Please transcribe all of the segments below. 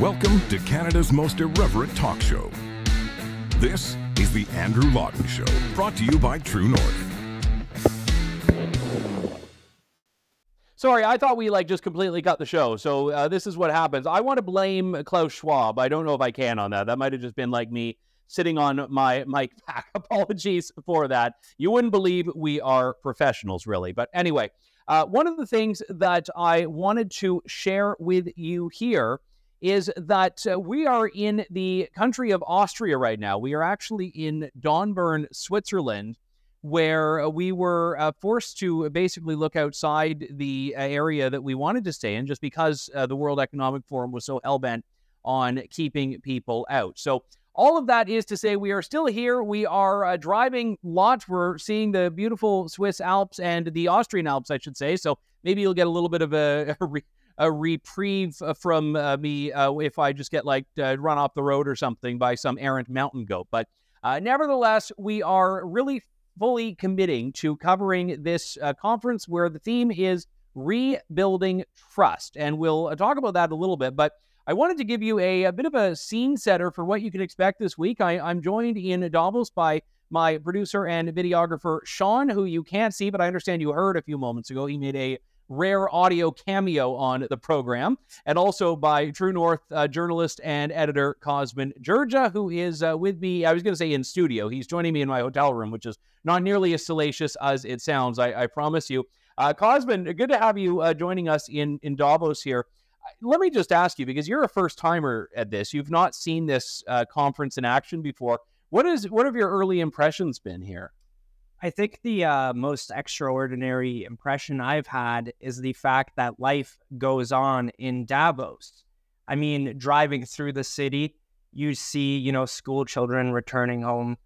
Welcome to Canada's most irreverent talk show. This is The Andrew Lawton Show, brought to you by True North. Sorry, I thought we like just completely cut the show. So uh, this is what happens. I want to blame Klaus Schwab. I don't know if I can on that. That might have just been like me sitting on my mic pack. Apologies for that. You wouldn't believe we are professionals, really. But anyway, uh, one of the things that I wanted to share with you here is that uh, we are in the country of Austria right now. We are actually in Dornbirn, Switzerland where uh, we were uh, forced to basically look outside the uh, area that we wanted to stay in just because uh, the World Economic Forum was so hellbent on keeping people out. So, all of that is to say, we are still here. We are uh, driving lots. We're seeing the beautiful Swiss Alps and the Austrian Alps, I should say. So, maybe you'll get a little bit of a, a, re- a reprieve uh, from me if I just get like run off the road or something by some errant mountain goat. But nevertheless, we are really fully committing to covering this uh, conference where the theme is rebuilding trust. And we'll uh, talk about that a little bit. But I wanted to give you a, a bit of a scene setter for what you can expect this week. I, I'm joined in Davos by my producer and videographer, Sean, who you can't see, but I understand you heard a few moments ago. He made a rare audio cameo on the program, and also by True North uh, journalist and editor Cosmin Dzsurdzsa, who is uh, with me. I was going to say in studio. He's joining me in my hotel room, which is not nearly as salacious as it sounds. I, I promise you. Uh, Cosmin, good to have you uh, joining us in in Davos here. Let me just ask you because you're a first timer at this. You've not seen this uh, conference in action before. What is what have your early impressions been here? I think the uh, most extraordinary impression I've had is the fact that life goes on in Davos. I mean, driving through the city, you see, you know, school children returning home.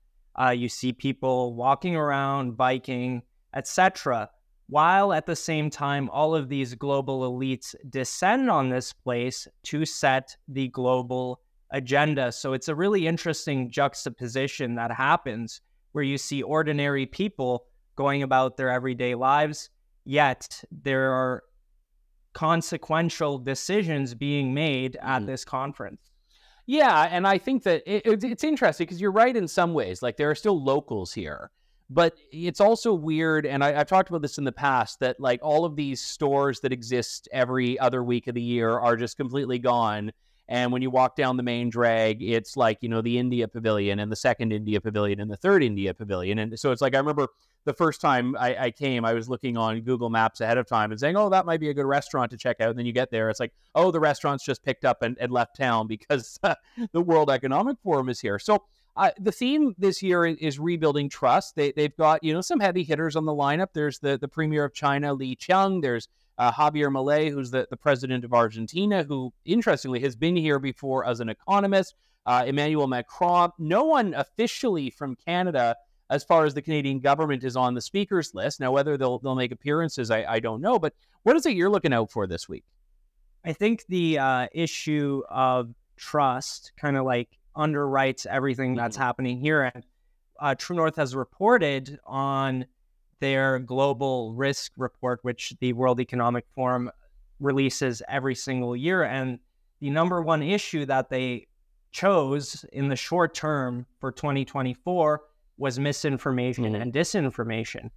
Uh, you see people walking around, biking, etc. While at the same time, all of these global elites descend on this place to set the global agenda. So it's a really interesting juxtaposition that happens where you see ordinary people going about their everyday lives, yet there are consequential decisions being made at mm. this conference. Yeah, and I think that it, it, it's interesting because you're right in some ways. Like there are still locals here, but it's also weird. And I, have talked about this in the past that like all of these stores that exist every other week of the year are just completely gone, and when you walk down the main drag, it's like, you know, the India Pavilion and the second India Pavilion and the third India Pavilion. And so it's like, I remember the first time I, I, came, I was looking on Google Maps ahead of time and saying, oh, that might be a good restaurant to check out. And then you get there, it's like, oh, the restaurant's just picked up and, and left town because the World Economic Forum is here. So uh, the theme this year is rebuilding trust. They, they've got, you know, some heavy hitters on the lineup. There's the, the Premier of China, Li Qiang. There's uh, Javier Milei, who's the, the president of Argentina, who interestingly has been here before as an economist, uh, Emmanuel Macron. No one officially from Canada, as far as the Canadian government, is on the speakers list. Now, whether they'll they'll make appearances, I, I don't know. But what is it you're looking out for this week? I think the uh, issue of trust kind of like underwrites everything that's mm-hmm. happening here. And uh, True North has reported on their global risk report, which the World Economic Forum releases every single year. And the number one issue that they chose in the short term for 2024 was misinformation mm-hmm. and disinformation.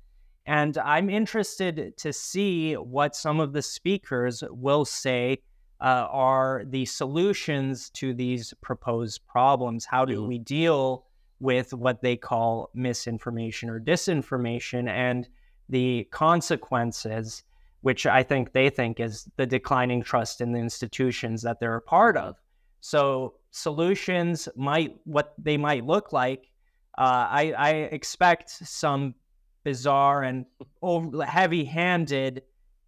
And I'm interested to see what some of the speakers will say uh, are the solutions to these proposed problems. How do mm-hmm. we deal with what they call misinformation or disinformation and the consequences, which I think they think is the declining trust in the institutions that they're a part of. So solutions might what they might look like. Uh, I, I, expect some bizarre and heavy-handed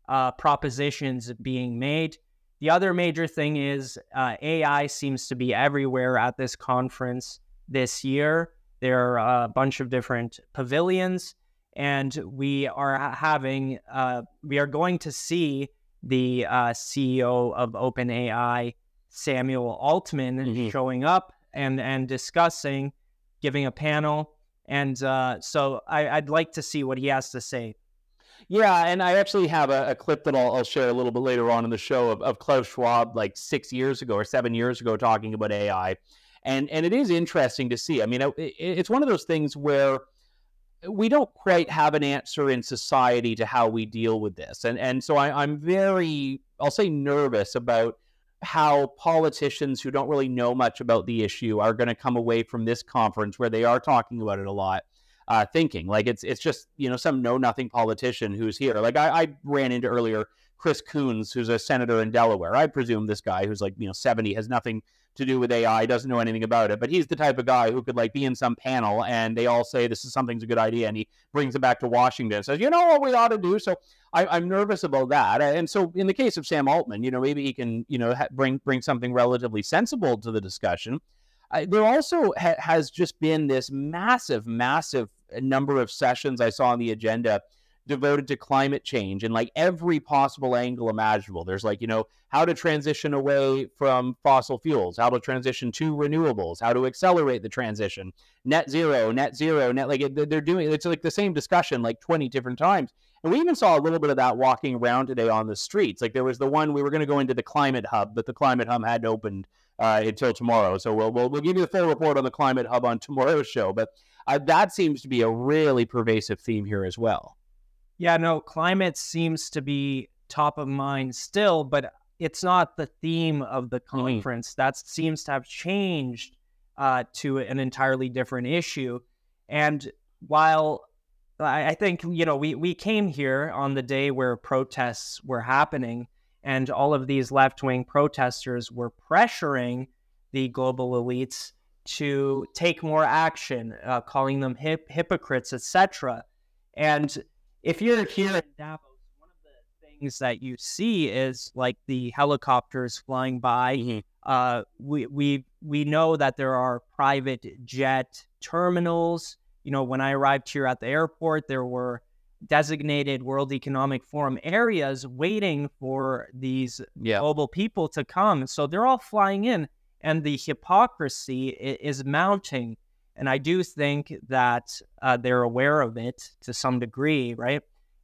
uh, propositions being made. The other major thing is uh, AI seems to be everywhere at this conference this year. There are a bunch of different pavilions, and we are having, uh, we are going to see the uh, CEO of OpenAI, Samuel Altman, mm-hmm. showing up and and discussing, giving a panel, and uh, so I, I'd like to see what he has to say. Yeah, and I actually have a, a clip that I'll, I'll, share a little bit later on in the show of, of Klaus Schwab, like six years ago or seven years ago, talking about AI, and and it is interesting to see. I mean, it, it's one of those things where we don't quite have an answer in society to how we deal with this, and and so I, I'm very, I'll say, nervous about how politicians who don't really know much about the issue are going to come away from this conference where they are talking about it a lot uh, thinking. Like it's it's just you know some know nothing politician who's here. Like I, I ran into earlier Chris Coons, who's a senator in Delaware. I presume this guy who's like you know seventy has nothing to do with AI, doesn't know anything about it, but he's the type of guy who could like be in some panel and they all say this is something's a good idea, and he brings it back to Washington and says, you know what we ought to do. So I, am nervous about that. And so in the case of Sam Altman, you know maybe he can you know ha- bring bring something relatively sensible to the discussion. I, there also ha- has just been this massive, massive number of sessions I saw on the agenda devoted to climate change and like every possible angle imaginable. There's like, you know, how to transition away from fossil fuels, how to transition to renewables, how to accelerate the transition, net zero, net zero, net like they're doing it's like the same discussion like 20 different times. And we even saw a little bit of that walking around today on the streets. Like there was the one we were going to go into the climate hub, but the climate hub hadn't opened uh, until tomorrow. So we'll, we'll we'll give you the full report on the climate hub on tomorrow's show. But uh, that seems to be a really pervasive theme here as well. Yeah, no, climate seems to be top of mind still, but it's not the theme of the mm-hmm. conference. Mm. That seems to have changed uh, to an entirely different issue. And while I think you know we we came here on the day where protests were happening, and all of these left wing protesters were pressuring the global elites to take more action, uh, calling them hip- hypocrites, etc. And if you're here in Davos, one of the things that you see is like the helicopters flying by. Mm-hmm. Uh, we we we know that there are private jet terminals. You know, when I arrived here at the airport, there were designated World Economic Forum areas waiting for these yeah. global people to come. So they're all flying in and the hypocrisy is mounting. And I do think that uh, they're aware of it to some degree, right?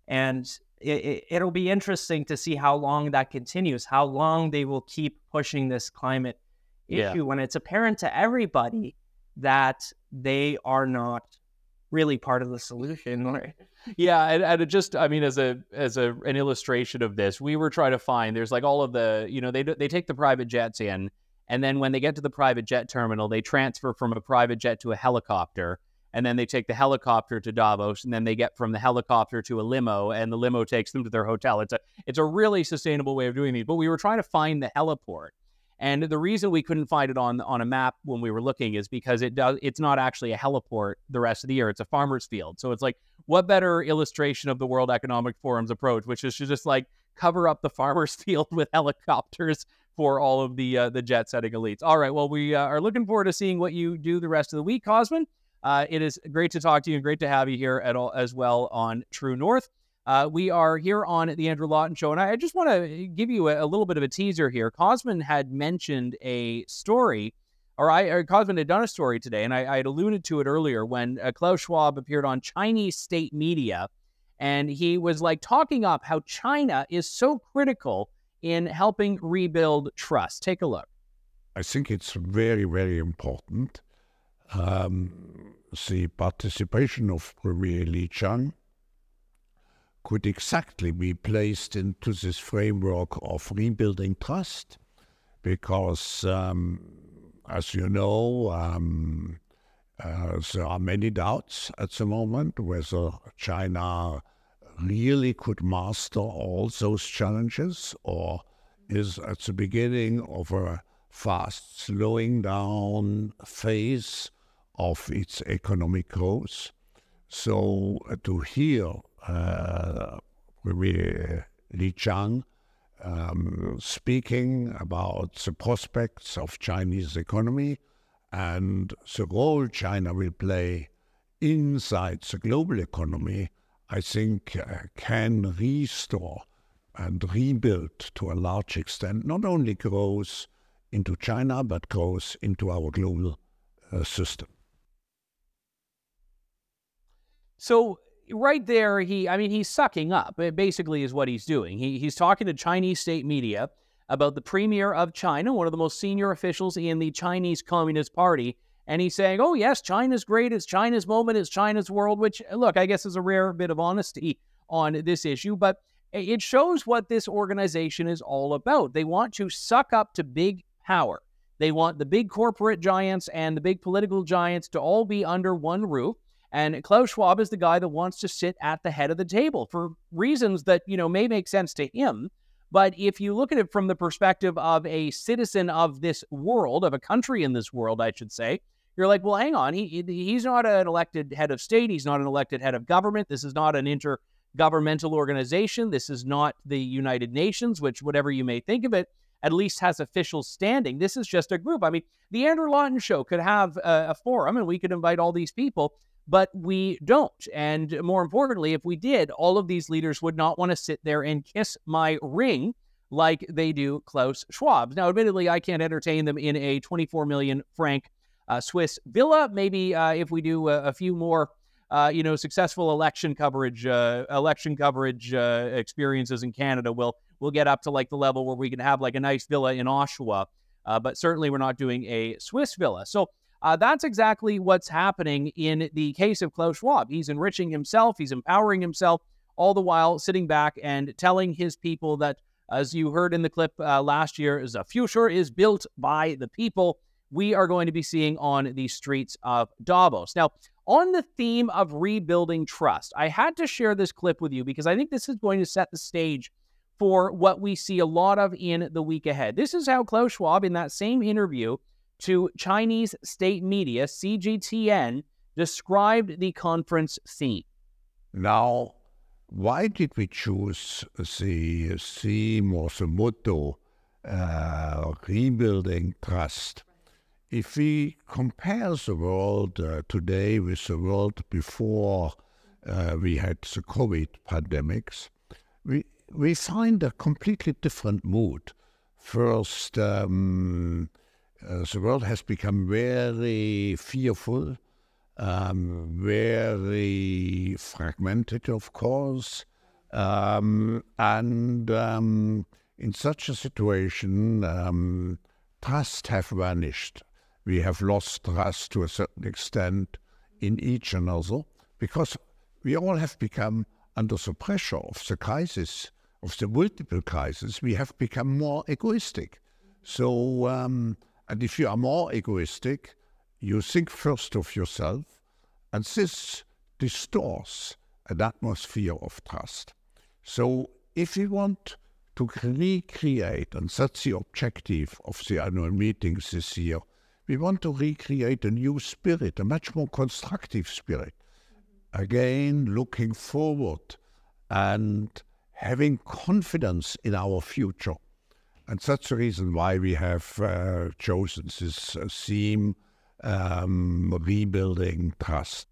And it, it, will be interesting to see how long that continues, how long they will keep pushing this climate issue yeah. when it's apparent to everybody that they are not really part of the solution. Right? Yeah, and, and just I mean, as a as a an illustration of this, we were trying to find there's like all of the you know they they take the private jets in and then when they get to the private jet terminal, they transfer from a private jet to a helicopter. And then they take the helicopter to Davos, and then they get from the helicopter to a limo, and the limo takes them to their hotel. It's a it's a really sustainable way of doing these. But we were trying to find the heliport, and the reason we couldn't find it on on a map when we were looking is because it does it's not actually a heliport the rest of the year. It's a farmer's field. So it's like what better illustration of the World Economic Forum's approach, which is to just like cover up the farmer's field with helicopters for all of the uh, the jet setting elites. All right, well, we uh, are looking forward to seeing what you do the rest of the week, Cosmin. Uh, it is great to talk to you and great to have you here at all as well on True North. Uh, we are here on the Andrew Lawton Show, and I, just want to give you a, a, little bit of a teaser here. Cosmin had mentioned a story, or I, or Cosmin had done a story today, and I, I had alluded to it earlier when uh, Klaus Schwab appeared on Chinese state media, and he was like talking up how China is so critical in helping rebuild trust. Take a look. I think it's very, very important. Um, the participation of Premier Li Qiang could exactly be placed into this framework of rebuilding trust because, um, as you know, um, uh, there are many doubts at the moment whether China really could master all those challenges or is at the beginning of a fast slowing down phase of its economic growth. So uh, to hear uh, Li Qiang um, speaking about the prospects of Chinese economy and the role China will play inside the global economy I think, uh, can restore and rebuild to a large extent not only growth into China, but growth into our global uh, system. So, right there, he, I mean, he's sucking up. It basically is what he's doing. He, he's talking to Chinese state media about the premier of China, one of the most senior officials in the Chinese Communist Party. And he's saying, oh, yes, China's great. It's China's moment. It's China's world, which, uh, look, I guess is a rare bit of honesty on this issue. But it shows what this organization is all about. They want to suck up to big power. They want the big corporate giants and the big political giants to all be under one roof. And Klaus Schwab is the guy that wants to sit at the head of the table for reasons that, you know, may make sense to him. But if you look at it from the perspective of a citizen of this world, of a country in this world, I should say, you're like, well, hang on. He, he's not an elected head of state. He's not an elected head of government. This is not an intergovernmental organization. This is not the United Nations, which, whatever you may think of it, at least has official standing. This is just a group. I mean, the Andrew Lawton Show could have a, a forum and we could invite all these people, but we don't. And more importantly, if we did, all of these leaders would not want to sit there and kiss my ring like they do Klaus Schwab. Now, admittedly, I can't entertain them in a 24 million franc Swiss villa. Maybe uh, if we do a, a few more. Uh, you know, successful election coverage, uh, election coverage uh, experiences in Canada, we'll we'll get up to like the level where we can have like a nice villa in Oshawa. Uh, but certainly we're not doing a Swiss villa. So uh, that's exactly what's happening in the case of Klaus Schwab. He's enriching himself, he's empowering himself, all the while sitting back and telling his people that, as you heard in the clip uh, last year, a future is built by the people. We are going to be seeing on the streets of Davos. Now, on the theme of rebuilding trust, I had to share this clip with you because I think this is going to set the stage for what we see a lot of in the week ahead. This is how Klaus Schwab, in that same interview to Chinese state media, CGTN, described the conference theme. Now, why did we choose the theme or the motto, uh, rebuilding trust? If we compare the world uh, today with the world before uh, we had the COVID pandemics, we, we find a completely different mood. First, um, uh, the world has become very fearful, um, very fragmented, of course, um, and um, in such a situation, um, trust have vanished. We have lost trust to a certain extent in each another because we all have become under the pressure of the crisis of the multiple crises, we have become more egoistic. So, um, and if you are more egoistic, you think first of yourself, and this distorts an atmosphere of trust. So, if we want to recreate, and that's the objective of the annual meetings this year, we want to recreate a new spirit, a much more constructive spirit. Again, looking forward and having confidence in our future. And that's the reason why we have uh, chosen this uh, theme um, rebuilding trust.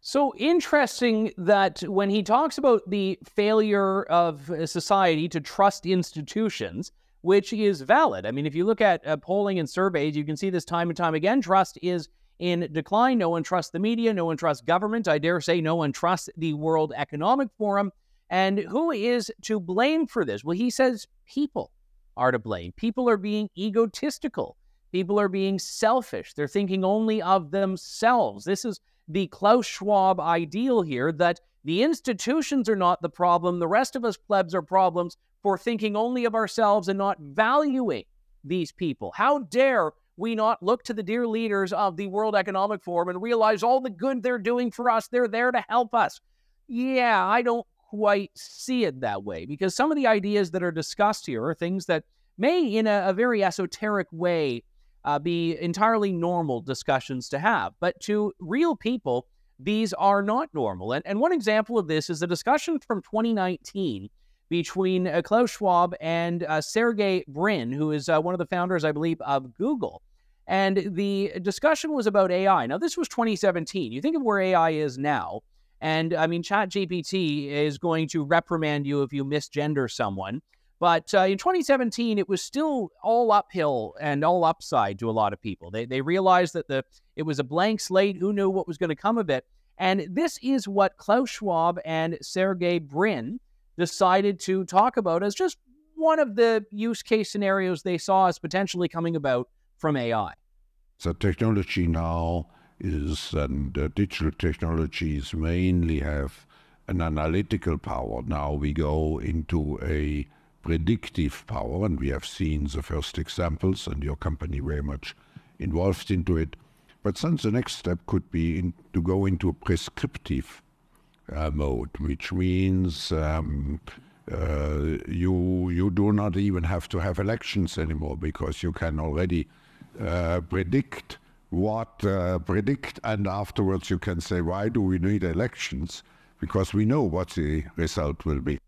So interesting that when he talks about the failure of society to trust institutions, which is valid. I mean, if you look at uh, polling and surveys, you can see this time and time again. Trust is in decline. No one trusts the media. No one trusts government. I dare say no one trusts the World Economic Forum. And who is to blame for this? Well, he says people are to blame. People are being egotistical. People are being selfish. They're thinking only of themselves. This is the Klaus Schwab ideal here that the institutions are not the problem. The rest of us plebs are problems for thinking only of ourselves and not valuing these people. How dare we not look to the dear leaders of the World Economic Forum and realize all the good they're doing for us? They're there to help us. Yeah, I don't quite see it that way because some of the ideas that are discussed here are things that may, in a, a very esoteric way, uh, be entirely normal discussions to have. But to real people, these are not normal. And, and one example of this is a discussion from 2019 between uh, Klaus Schwab and uh, Sergey Brin, who is uh, one of the founders, I believe, of Google. And the discussion was about AI. Now, this was 2017. You think of where AI is now. And I mean, ChatGPT is going to reprimand you if you misgender someone. But uh, in 2017, it was still all uphill and all upside to a lot of people. They, they realized that the it was a blank slate. Who knew what was going to come of it? And this is what Klaus Schwab and Sergey Brin decided to talk about as just one of the use case scenarios they saw as potentially coming about from AI. So technology now is, and uh, digital technologies mainly have an analytical power. Now we go into a predictive power, and we have seen the first examples, and your company very much involved into it. But since the next step could be in, to go into a prescriptive mode, which means um, uh, you you do not even have to have elections anymore because you can already uh, predict what uh, predict, and afterwards you can say why do we need elections because we know what the result will be.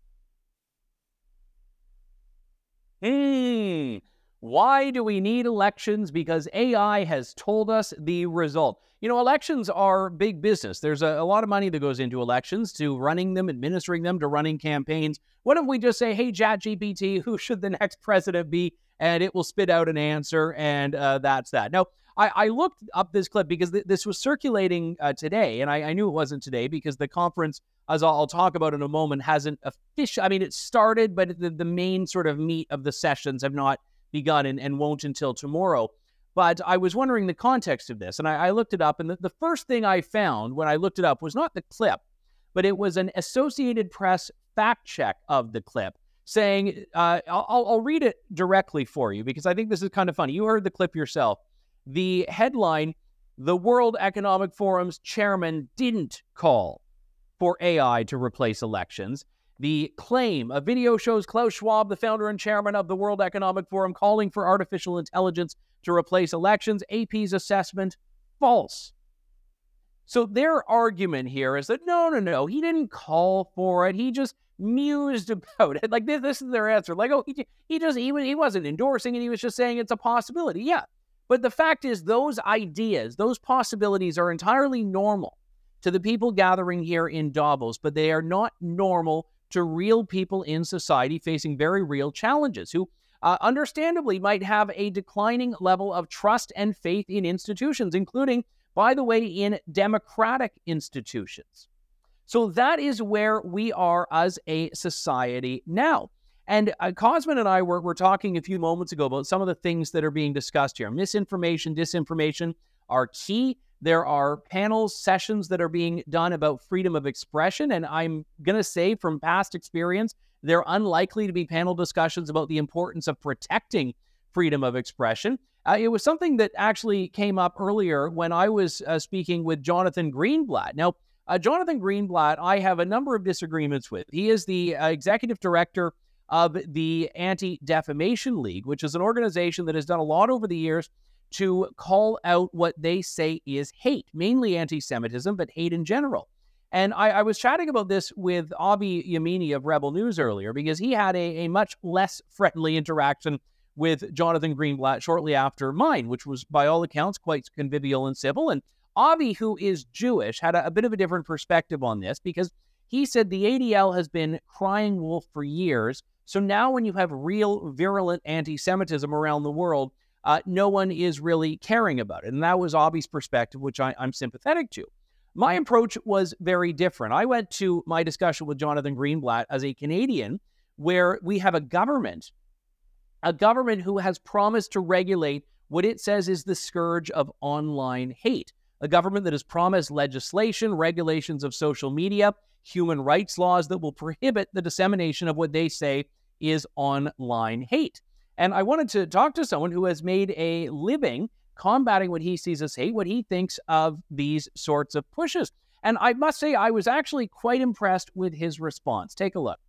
Hmm. Why do we need elections? Because AI has told us the result. You know, elections are big business. There's a, a, lot of money that goes into elections, to running them, administering them, to running campaigns. What if we just say, hey, ChatGPT, who should the next president be? And it will spit out an answer, and uh, that's that. Now, I, I, looked up this clip because th- this was circulating uh, today, and I, I, knew it wasn't today because the conference, as I'll, I'll talk about in a moment, hasn't official. I mean, it started, but the, the main sort of meat of the sessions have not begun and, and won't until tomorrow. But I was wondering the context of this, and I, I looked it up. And the, the first thing I found when I looked it up was not the clip, but it was an Associated Press fact check of the clip saying, uh, I'll, I'll read it directly for you because I think this is kind of funny. You heard the clip yourself. The headline The World Economic Forum's chairman didn't call for AI to replace elections. The claim a video shows Klaus Schwab, the founder and chairman of the World Economic Forum, calling for artificial intelligence to replace elections. AP's assessment false. So their argument here is that no, no, no, he didn't call for it. He just mused about it. Like this, this is their answer. Like, oh, he, he just he, he wasn't endorsing it. He was just saying it's a possibility. Yeah, but the fact is, those ideas, those possibilities are entirely normal to the people gathering here in Davos, but they are not normal to real people in society facing very real challenges who uh, understandably might have a declining level of trust and faith in institutions, including, by the way, in democratic institutions. So that is where we are as a society now. And uh, Cosmin and I were, were talking a few moments ago about some of the things that are being discussed here. Misinformation, disinformation are key there are panels, sessions that are being done about freedom of expression. And I'm going to say from past experience, they're unlikely to be panel discussions about the importance of protecting freedom of expression. Uh, it was something that actually came up earlier when I was uh, speaking with Jonathan Greenblatt. Now, uh, Jonathan Greenblatt, I have a number of disagreements with. He is the uh, executive director of the Anti Defamation League, which is an organization that has done a lot over the years to call out what they say is hate, mainly anti Semitism, but hate in general. And I, I, was chatting about this with Avi Yemini of Rebel News earlier because he had a, a much less friendly interaction with Jonathan Greenblatt shortly after mine, which was by all accounts quite convivial and civil. And Avi, who is Jewish, had a, a bit of a different perspective on this because he said the ADL has been crying wolf for years. So now, when you have real virulent anti Semitism around the world, uh, no one is really caring about it. And that was Avi's perspective, which I, I'm sympathetic to. My approach was very different. I went to my discussion with Jonathan Greenblatt as a Canadian, where we have a government, a government who has promised to regulate what it says is the scourge of online hate, a government that has promised legislation, regulations of social media, human rights laws that will prohibit the dissemination of what they say is online hate. And I wanted to talk to someone who has made a living combating what he sees as hate, what he thinks of these sorts of pushes. And I must say, I was actually quite impressed with his response. Take a look.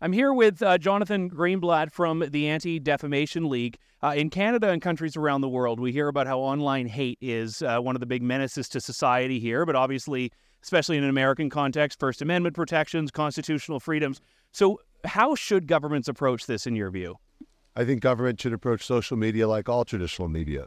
I'm here with uh, Jonathan Greenblatt from the Anti Defamation League. Uh, in Canada and countries around the world, we hear about how online hate is uh, one of the big menaces to society here, but obviously, especially in an American context, First Amendment protections, constitutional freedoms. So, how should governments approach this in your view? I think government should approach social media like all traditional media.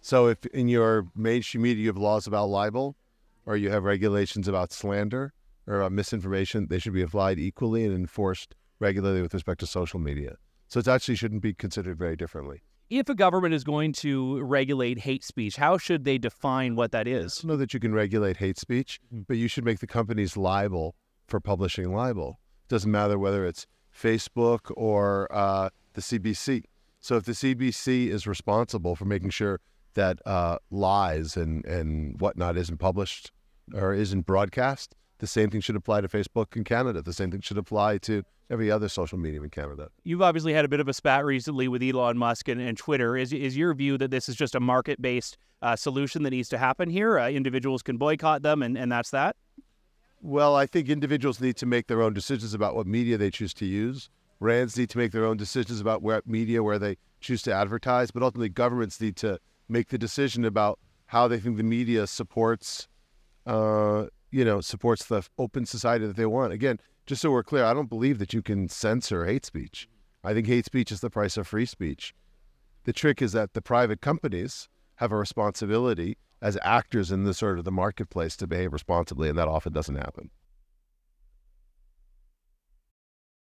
So if in your mainstream media you have laws about libel or you have regulations about slander or about misinformation, they should be applied equally and enforced regularly with respect to social media. So it actually shouldn't be considered very differently. If a government is going to regulate hate speech, how should they define what that is? I don't know that you can regulate hate speech, Mhm. but you should make the companies liable for publishing libel. It Doesn't matter whether it's Facebook or uh, the CBC. So if the CBC is responsible for making sure that uh, lies and, and whatnot isn't published or isn't broadcast, the same thing should apply to Facebook in Canada. The same thing should apply to every other social medium in Canada. You've obviously had a bit of a spat recently with Elon Musk and, and Twitter. Is is your view that this is just a market based uh, solution that needs to happen here? Uh, individuals can boycott them, and, and that's that. Well, I think individuals need to make their own decisions about what media they choose to use. Brands need to make their own decisions about where media where they choose to advertise, but ultimately governments need to make the decision about how they think the media supports, uh, you know, supports the open society that they want. Again, just so we're clear, I don't believe that you can censor hate speech. I think hate speech is the price of free speech. The trick is that the private companies have a responsibility as actors in the sort of the marketplace to behave responsibly, and that often doesn't happen.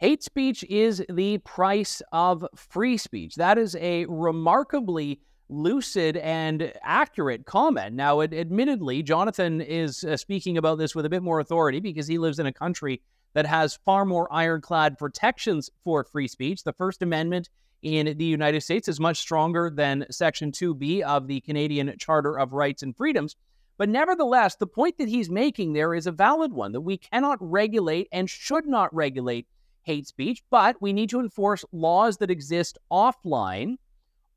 Hate speech is the price of free speech. That is a remarkably lucid and accurate comment. Now, ad- admittedly, Jonathan is uh, speaking about this with a bit more authority because he lives in a country that has far more ironclad protections for free speech. The First Amendment in the United States is much stronger than Section 2B of the Canadian Charter of Rights and Freedoms. But nevertheless, the point that he's making there is a valid one that we cannot regulate and should not regulate hate speech, but we need to enforce laws that exist offline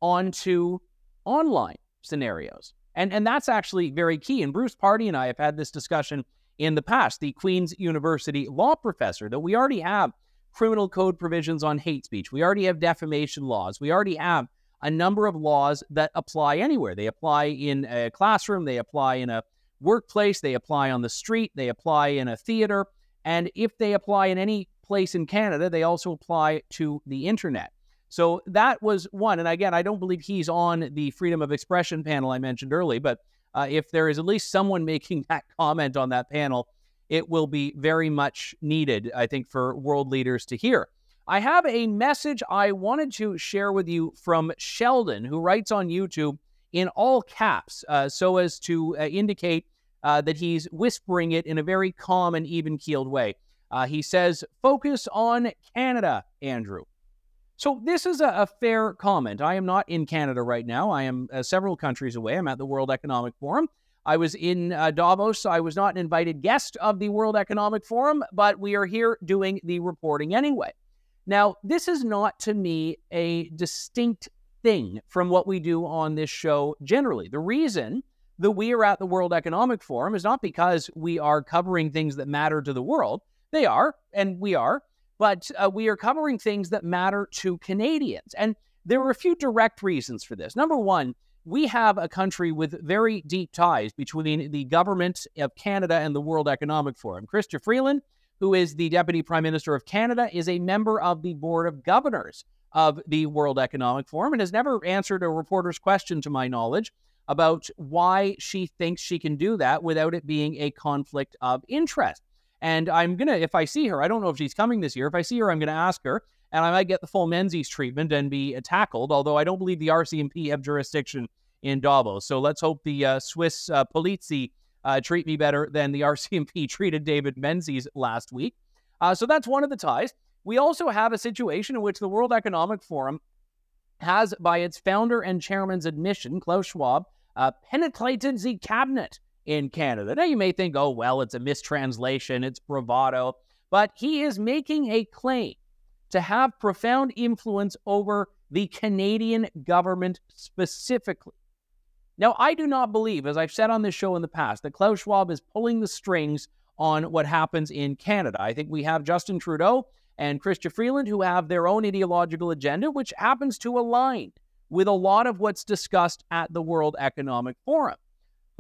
onto online scenarios. And, and that's actually very key. And Bruce Pardy and I have had this discussion in the past. The Queen's University law professor that we already have criminal code provisions on hate speech. We already have defamation laws. We already have a number of laws that apply anywhere. They apply in a classroom, they apply in a workplace, they apply on the street, they apply in a theater. And if they apply in any place in Canada, they also apply to the internet. So that was one. And again, I don't believe he's on the freedom of expression panel I mentioned early, but uh, if there is at least someone making that comment on that panel, it will be very much needed, I think, for world leaders to hear. I have a message I wanted to share with you from Sheldon, who writes on YouTube in all caps, uh, so as to uh, indicate uh, that he's whispering it in a very calm and even keeled way. Uh, he says, Focus on Canada, Andrew. So, this is a, a, fair comment. I am not in Canada right now. I am uh, several countries away. I'm at the World Economic Forum. I was in uh, Davos, I was not an invited guest of the World Economic Forum, but we are here doing the reporting anyway. Now, this is not to me a distinct thing from what we do on this show generally. The reason that we are at the World Economic Forum is not because we are covering things that matter to the world. They are, and we are, but uh, we are covering things that matter to Canadians. And there are a few direct reasons for this. Number one, we have a country with very deep ties between the government of Canada and the World Economic Forum. Chrystia Freeland, who is the Deputy Prime Minister of Canada, is a member of the Board of Governors of the World Economic Forum and has never answered a reporter's question, to my knowledge, about why she thinks she can do that without it being a conflict of interest. And I'm going to, if I see her, I don't know if she's coming this year. If I see her, I'm going to ask her, and I might get the full Menzies treatment and be tackled, although I don't believe the RCMP have jurisdiction in Davos. So let's hope the uh, Swiss uh, Polizei uh, treat me better than the RCMP treated David Menzies last week. Uh, so that's one of the ties. We also have a situation in which the World Economic Forum has, by its founder and chairman's admission, Klaus Schwab, uh, penetrated the cabinet in Canada. Now, you may think, oh, well, it's a mistranslation, it's bravado, but he is making a claim to have profound influence over the Canadian government specifically. Now, I do not believe, as I've said on this show in the past, that Klaus Schwab is pulling the strings on what happens in Canada. I think we have Justin Trudeau and Chrystia Freeland, who have their own ideological agenda, which happens to align with a lot of what's discussed at the World Economic Forum.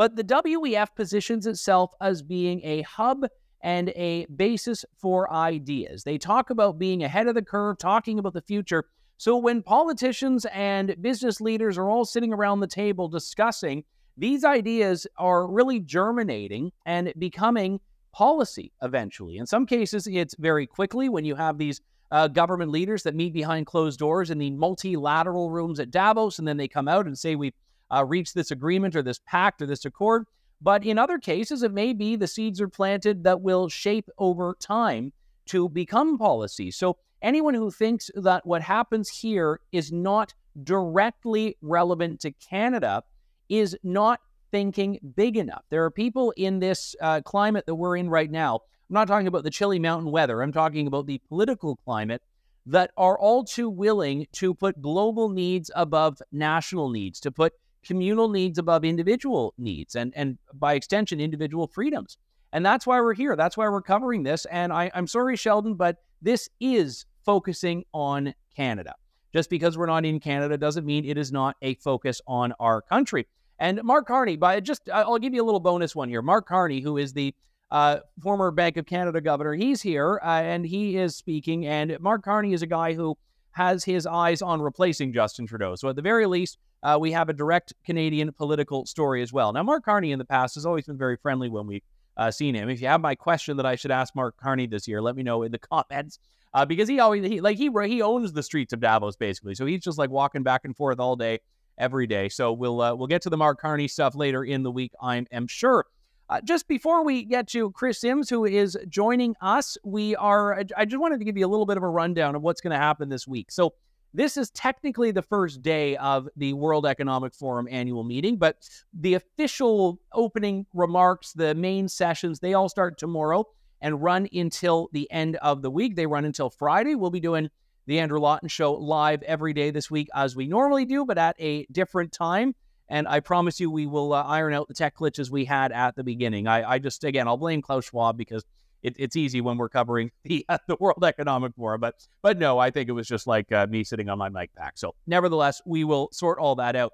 But the WEF positions itself as being a hub and a basis for ideas. They talk about being ahead of the curve, talking about the future. So when politicians and business leaders are all sitting around the table discussing, these ideas are really germinating and becoming policy eventually. In some cases, it's very quickly when you have these uh, government leaders that meet behind closed doors in the multilateral rooms at Davos, and then they come out and say, We've uh, reached this agreement or this pact or this accord. But in other cases, it may be the seeds are planted that will shape over time to become policy. So anyone who thinks that what happens here is not directly relevant to Canada is not thinking big enough. There are people in this uh, climate that we're in right now. I'm not talking about the chilly mountain weather. I'm talking about the political climate that are all too willing to put global needs above national needs, to put communal needs above individual needs, and, and by extension, individual freedoms. And that's why we're here. That's why we're covering this. And I, I'm sorry, Sheldon, but this is focusing on Canada. Just because we're not in Canada doesn't mean it is not a focus on our country. And Mark Carney, by just I'll give you a little bonus one here. Mark Carney, who is the uh, former Bank of Canada governor, he's here uh, and he is speaking. And Mark Carney is a guy who has his eyes on replacing Justin Trudeau. So at the very least, uh, we have a direct Canadian political story as well. Now, Mark Carney in the past has always been very friendly when we've uh, seen him. If you have my question that I should ask Mark Carney this year, let me know in the comments. Uh, because he always he like he he owns the streets of Davos basically, so he's just like walking back and forth all day every day. So we'll uh, we'll get to the Mark Carney stuff later in the week, I am sure. Uh, just before we get to Kris Sims, who is joining us, we are. I just wanted to give you a little bit of a rundown of what's going to happen this week. So this is technically the first day of the World Economic Forum annual meeting, but the official opening remarks, the main sessions, they all start tomorrow and run until the end of the week. They run until Friday. We'll be doing the Andrew Lawton Show live every day this week as we normally do, but at a different time. And I promise you, we will uh, iron out the tech glitches we had at the beginning. I, I just, again, I'll blame Klaus Schwab because it, it's easy when we're covering the uh, the World Economic Forum. But but no, I think it was just like uh, me sitting on my mic pack. So nevertheless, we will sort all that out.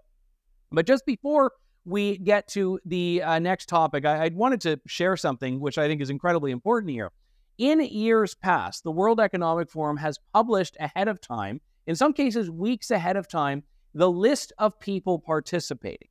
But just before we get to the uh, next topic, I, I wanted to share something which I think is incredibly important here. In years past, the World Economic Forum has published ahead of time, in some cases, weeks ahead of time, the list of people participating.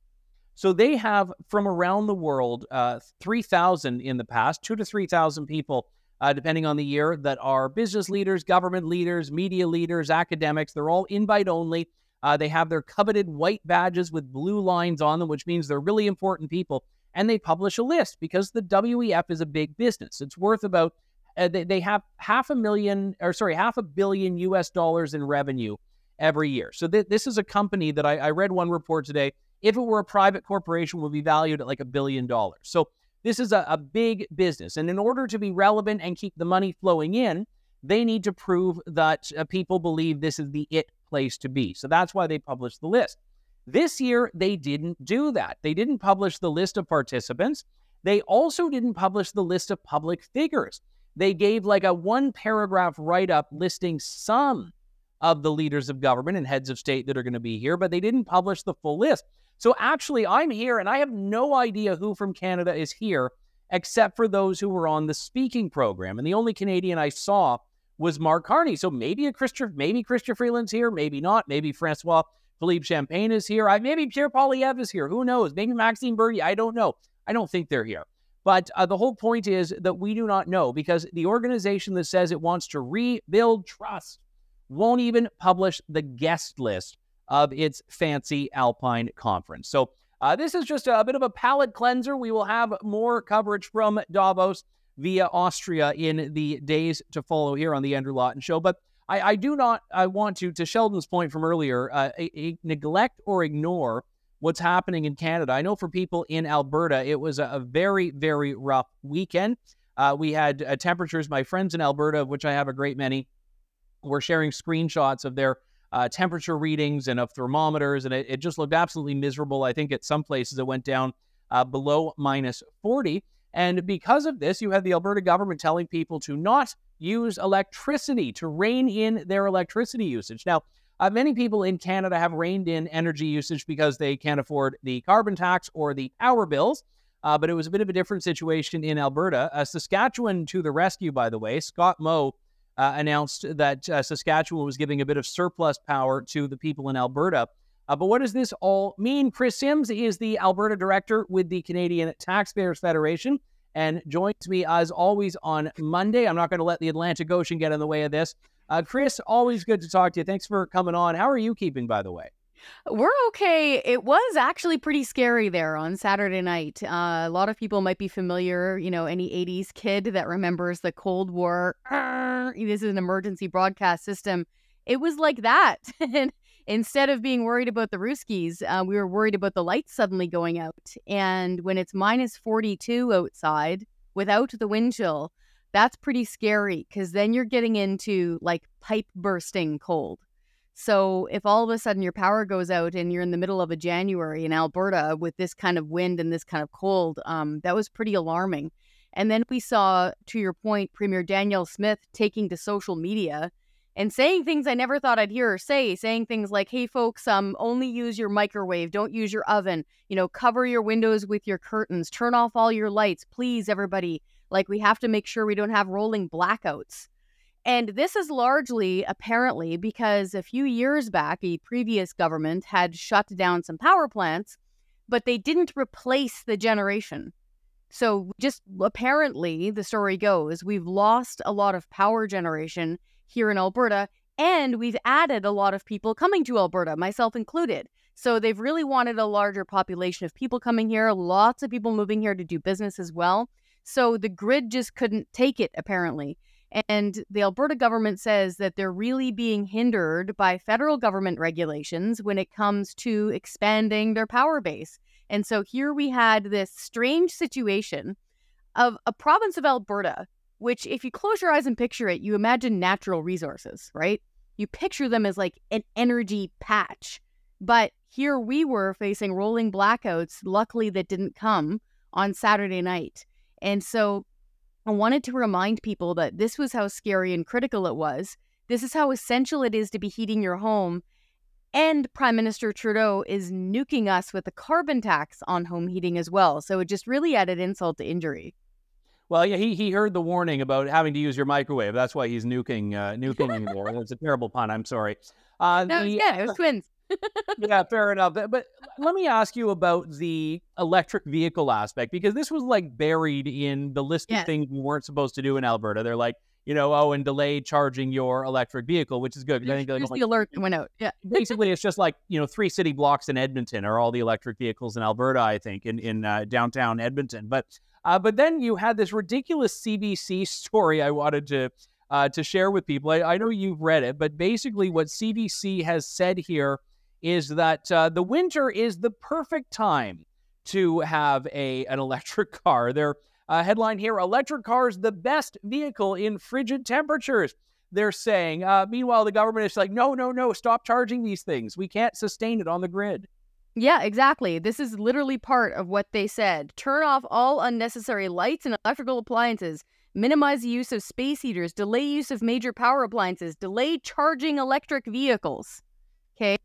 So they have from around the world uh, 3,000 in the past, two to 3,000 people, uh, depending on the year, that are business leaders, government leaders, media leaders, academics. They're all invite only. Uh, they have their coveted white badges with blue lines on them, which means they're really important people. And they publish a list because the WEF is a big business. It's worth about uh, they, they have half a million, or sorry, half a billion US dollars in revenue every year. So th- this is a company that I, I read one report today. If it were a private corporation, would be valued at like a billion dollars. So this is a, a big business, and in order to be relevant and keep the money flowing in, they need to prove that uh, people believe this is the it place to be. So that's why they published the list. This year, they didn't do that. They didn't publish the list of participants. They also didn't publish the list of public figures they gave like a one paragraph write up listing some of the leaders of government and heads of state that are going to be here, but they didn't publish the full list. So actually, I'm here and I have no idea who from Canada is here except for those who were on the speaking program. And the only Canadian I saw was Mark Carney. So maybe a maybe Chrystia Freeland's here, maybe not. Maybe Francois Philippe Champagne is here. I, maybe Pierre Poilievre is here. Who knows? Maybe Maxime Bernier. I don't know. I don't think they're here. But uh, the whole point is that we do not know because the organization that says it wants to rebuild trust won't even publish the guest list of its fancy Alpine conference. So uh, this is just a, a bit of a palate cleanser. We will have more coverage from Davos via Austria in the days to follow here on the Andrew Lawton Show. But I, I do not I want to, to Sheldon's point from earlier, uh, a, a neglect or ignore what's happening in Canada. I know for people in Alberta, it was a, a very, very rough weekend. Uh, we had uh, temperatures, my friends in Alberta, which I have a great many, were sharing screenshots of their uh, temperature readings and of thermometers, and it, it, just looked absolutely miserable. I think at some places it went down uh, below minus 40. And because of this, you have the Alberta government telling people to not use electricity to rein in their electricity usage. Now, uh, many people in Canada have reined in energy usage because they can't afford the carbon tax or the power bills. Uh, but it was a bit of a different situation in Alberta. Uh, Saskatchewan to the rescue, by the way. Scott Moe uh, announced that uh, Saskatchewan was giving a bit of surplus power to the people in Alberta. Uh, but what does this all mean? Kris Sims is the Alberta director with the Canadian Taxpayers Federation and joins me as always on Monday. I'm not going to let the Atlantic Ocean get in the way of this. Uh, Kris, always good to talk to you. Thanks for coming on. How are you keeping, by the way? We're okay. It was actually pretty scary there on Saturday night. Uh, a lot of people might be familiar, you know, any 80s kid that remembers the Cold War. this is an emergency broadcast system. It was like that. and instead of being worried about the Ruskies, uh, we were worried about the lights suddenly going out. And when it's minus 42 outside without the wind chill, that's pretty scary because then you're getting into like pipe bursting cold. So if all of a sudden your power goes out and you're in the middle of a January in Alberta with this kind of wind and this kind of cold, um, that was pretty alarming. And then we saw, to your point, Premier Danielle Smith taking to social media and saying things I never thought I'd hear her say, saying things like, "Hey folks, um only use your microwave, don't use your oven, you know, cover your windows with your curtains, turn off all your lights, please everybody. Like we have to make sure we don't have rolling blackouts." And this is largely apparently because a few years back, a previous government had shut down some power plants, but they didn't replace the generation. So, just apparently, the story goes, we've lost a lot of power generation here in Alberta, and we've added a lot of people coming to Alberta, myself included. So, they've really wanted a larger population of people coming here, lots of people moving here to do business as well. So, the grid just couldn't take it, apparently. And the Alberta government says that they're really being hindered by federal government regulations when it comes to expanding their power base. And so here we had this strange situation of a province of Alberta, which, if you close your eyes and picture it, you imagine natural resources, right? You picture them as like an energy patch. But here we were facing rolling blackouts, luckily, that didn't come on Saturday night. And so I wanted to remind people that this was how scary and critical it was. This is how essential it is to be heating your home. And Prime Minister Trudeau is nuking us with a carbon tax on home heating as well. So it just really added insult to injury. Well, yeah, he he heard the warning about having to use your microwave. That's why he's nuking uh, nuking anymore. That's a terrible pun. I'm sorry. Uh, no, the, yeah, it was twins yeah, fair enough. But let me ask you about the electric vehicle aspect because this was like buried in the list of things we weren't supposed to do in Alberta. They're like, you know, oh, and delay charging your electric vehicle, which is good. I think like, the alert went out. Yeah. basically, it's just like you know, three city blocks in Edmonton are all the electric vehicles in Alberta. I think in in uh, downtown Edmonton, but uh, but then you had this ridiculous CBC story I wanted to. Uh, to share with people, I, I know you've read it, but basically, what CBC has said here is that uh, the winter is the perfect time to have a an electric car. Their uh, headline here: Electric cars the best vehicle in frigid temperatures. They're saying. Uh, meanwhile, the government is like, no, no, no, stop charging these things. We can't sustain it on the grid. Yeah, exactly. This is literally part of what they said. Turn off all unnecessary lights and electrical appliances. Minimize the use of space heaters. Delay use of major power appliances. Delay charging electric vehicles. Okay.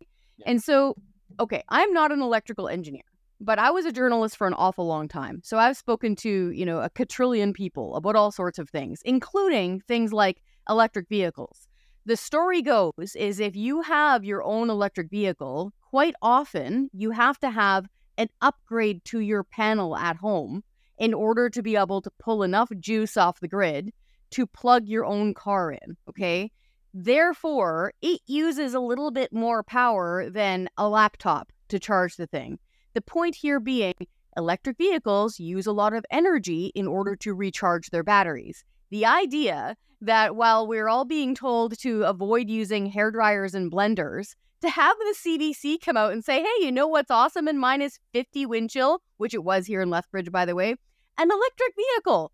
And so, okay, I'm not an electrical engineer, but I was a journalist for an awful long time. So I've spoken to, you know, a quadrillion people about all sorts of things, including things like electric vehicles. The story goes is if you have your own electric vehicle, quite often you have to have an upgrade to your panel at home in order to be able to pull enough juice off the grid to plug your own car in, okay? Therefore, it uses a little bit more power than a laptop to charge the thing. The point here being, electric vehicles use a lot of energy in order to recharge their batteries. The idea that while we're all being told to avoid using hair dryers and blenders, to have the CBC come out and say, hey, you know what's awesome in minus 50 wind chill, which it was here in Lethbridge, by the way, an electric vehicle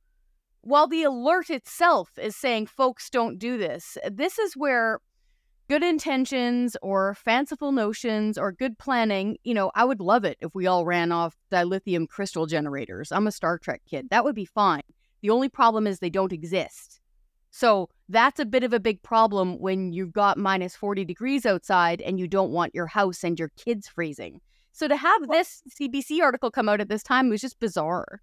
while the alert itself is saying folks don't do this, this is where good intentions or fanciful notions or good planning, you know, I would love it if we all ran off dilithium crystal generators. I'm a Star Trek kid. That would be fine. The only problem is they don't exist. So that's a bit of a big problem when you've got minus 40 degrees outside and you don't want your house and your kids freezing. So to have this CBC article come out at this time was just bizarre.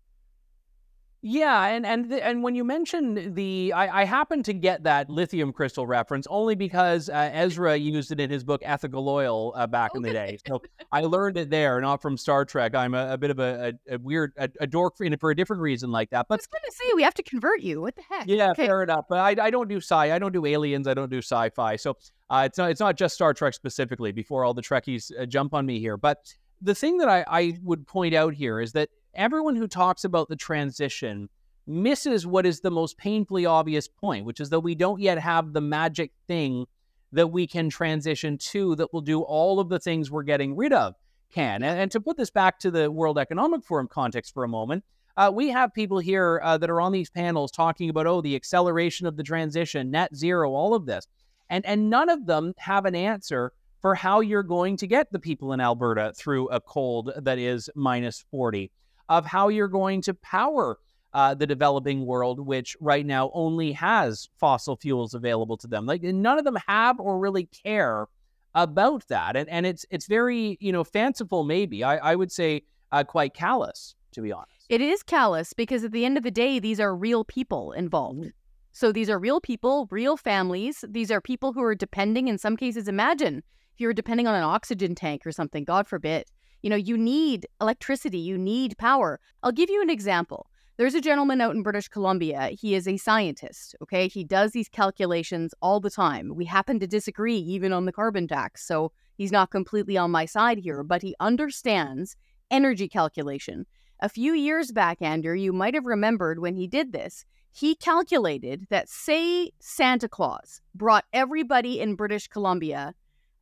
Yeah, and and and when you mentioned the, I, I happen to get that lithium crystal reference only because uh, Ezra used it in his book Ethical Oil uh, back in the day. So I learned it there, not from Star Trek. I'm a, a bit of a, a, a weird a, a, dork for, for a different reason like that. But I was going to say we have to convert you. What the heck? Yeah, okay. fair enough. But I, I don't do sci. I don't do aliens. I don't do sci-fi. So uh, it's not it's not just Star Trek specifically. Before all the Trekkies uh, jump on me here, but the thing that I, I would point out here is that everyone who talks about the transition misses what is the most painfully obvious point, which is that we don't yet have the magic thing that we can transition to that will do all of the things we're getting rid of can. And, and to put this back to the World Economic Forum context for a moment, uh, we have people here uh, that are on these panels talking about, oh, the acceleration of the transition, net zero, all of this. And, and none of them have an answer for how you're going to get the people in Alberta through a cold that is minus 40 of how you're going to power uh, the developing world, which right now only has fossil fuels available to them. Like none of them have or really care about that, and and it's it's very you know fanciful. Maybe I, I would say uh, quite callous, to be honest. It is callous because at the end of the day, these are real people involved. Mm. So these are real people, real families. These are people who are depending, in some cases, imagine if you're depending on an oxygen tank or something, God forbid. You know, you need electricity, you need power. I'll give you an example. There's a gentleman out in British Columbia. He is a scientist, okay? He does these calculations all the time. We happen to disagree even on the carbon tax, so he's not completely on my side here, but he understands energy calculation. A few years back, Andrew, you might have remembered when he did this. He calculated that, say, Santa Claus brought everybody in British Columbia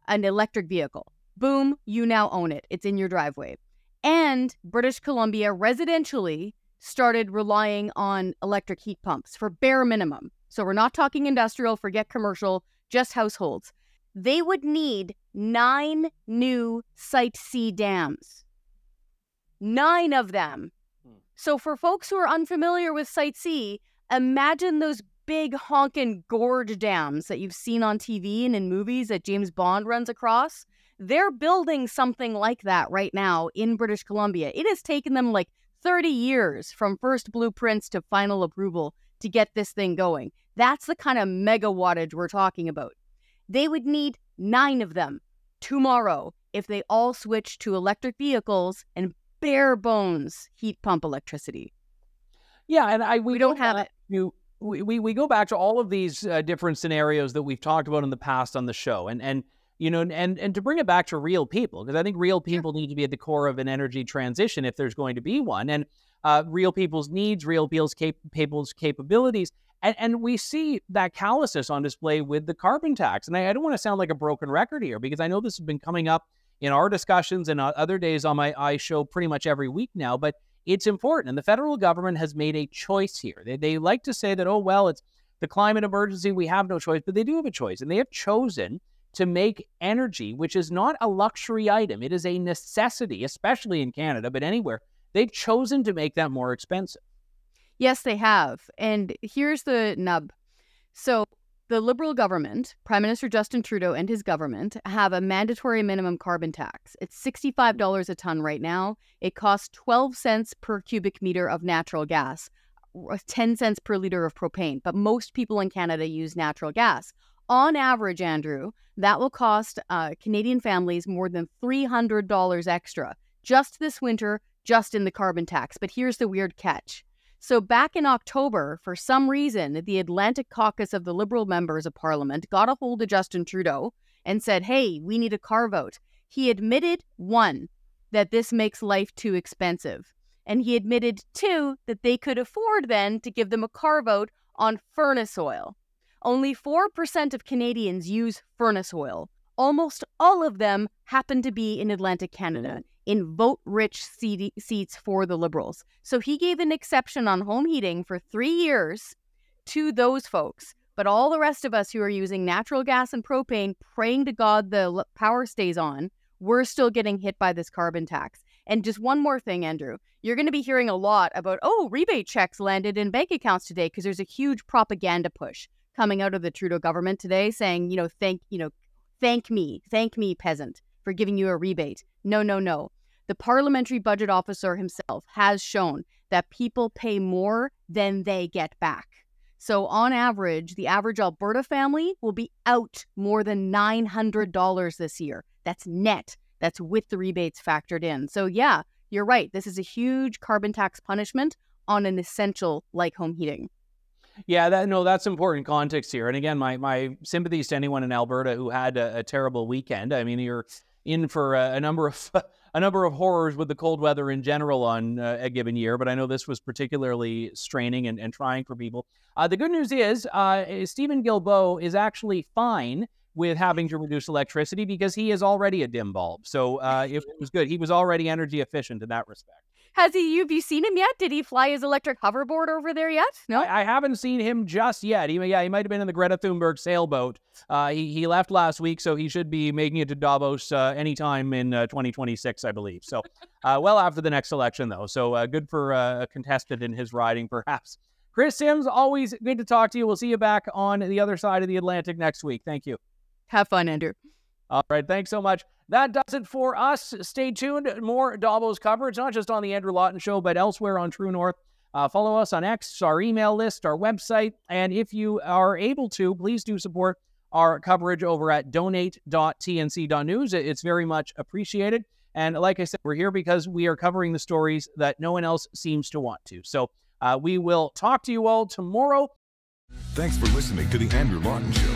an electric vehicle. Boom, you now own it. It's in your driveway. And British Columbia residentially started relying on electric heat pumps for bare minimum. So we're not talking industrial, forget commercial, just households. They would need nine new Site C dams. Nine of them. Hmm. So for folks who are unfamiliar with Site C, imagine those big honkin' gorge dams that you've seen on TV and in movies that James Bond runs across. They're building something like that right now in British Columbia. It has taken them like 30 years from first blueprints to final approval to get this thing going. That's the kind of mega wattage we're talking about. They would need nine of them tomorrow if they all switched to electric vehicles and bare bones heat pump electricity. Yeah, and I we, we don't have it. You we, we, we go back to all of these uh, different scenarios that we've talked about in the past on the show and and you know and and to bring it back to real people because i think real people need to be at the core of an energy transition if there's going to be one and uh, real people's needs real people's, cap- people's capabilities and, and we see that callousness on display with the carbon tax and I, I don't want to sound like a broken record here because i know this has been coming up in our discussions and uh, other days on my i show pretty much every week now but it's important. And the federal government has made a choice here. They, they like to say that, oh, well, it's the climate emergency. We have no choice, but they do have a choice. And they have chosen to make energy, which is not a luxury item, it is a necessity, especially in Canada, but anywhere. They've chosen to make that more expensive. Yes, they have. And here's the nub. So the Liberal government, Prime Minister Justin Trudeau and his government, have a mandatory minimum carbon tax. It's $65 a ton right now. It costs 12 cents per cubic meter of natural gas, 10 cents per liter of propane. But most people in Canada use natural gas. On average, Andrew, that will cost uh, Canadian families more than $300 extra just this winter, just in the carbon tax. But here's the weird catch so, back in October, for some reason, the Atlantic caucus of the Liberal members of Parliament got a hold of Justin Trudeau and said, hey, we need a carve-out. He admitted, one, that this makes life too expensive. And he admitted, two, that they could afford then to give them a carve-out on furnace oil. Only 4% of Canadians use furnace oil. Almost all of them happen to be in Atlantic Canada in vote rich seats for the Liberals. So he gave an exception on home heating for three years to those folks. But all the rest of us who are using natural gas and propane, praying to God the power stays on, we're still getting hit by this carbon tax. And just one more thing, Andrew. You're going to be hearing a lot about, oh, rebate checks landed in bank accounts today because there's a huge propaganda push coming out of the Trudeau government today saying, you know, thank, you know, thank me, thank me, peasant, for giving you a rebate. No, no, no. The parliamentary budget officer himself has shown that people pay more than they get back. So, on average, the average Alberta family will be out more than $900 this year. That's net. That's with the rebates factored in. So, yeah, you're right. This is a huge carbon tax punishment on an essential like home heating. Yeah, that no, that's important context here. And again, my my sympathies to anyone in Alberta who had a, a terrible weekend. I mean, you're in for a, a number of a number of horrors with the cold weather in general on uh, a given year, but I know this was particularly straining and, and trying for people. Uh, the good news is uh, Steven Guilbeault is actually fine with having to reduce electricity because he is already a dim bulb. So uh, it was good. He was already energy efficient in that respect. Has he? Have you seen him yet? Did he fly his electric hoverboard over there yet? No, I, I haven't seen him just yet. He, yeah, he might have been in the Greta Thunberg sailboat. Uh, he he left last week, so he should be making it to Davos uh, anytime in uh, 2026, I believe. So, uh, well after the next election, though. So uh, good for uh, a contestant in his riding, perhaps. Kris Sims, always good to talk to you. We'll see you back on the other side of the Atlantic next week. Thank you. Have fun, Andrew. All right, thanks so much. That does it for us. Stay tuned. More Davos coverage, not just on the Andrew Lawton Show, but elsewhere on True North. Uh, follow us on X, our email list, our website. And if you are able to, please do support our coverage over at donate.tnc.news. It's very much appreciated. And like I said, we're here because we are covering the stories that no one else seems to want to. So uh, we will talk to you all tomorrow. Thanks for listening to The Andrew Lawton Show.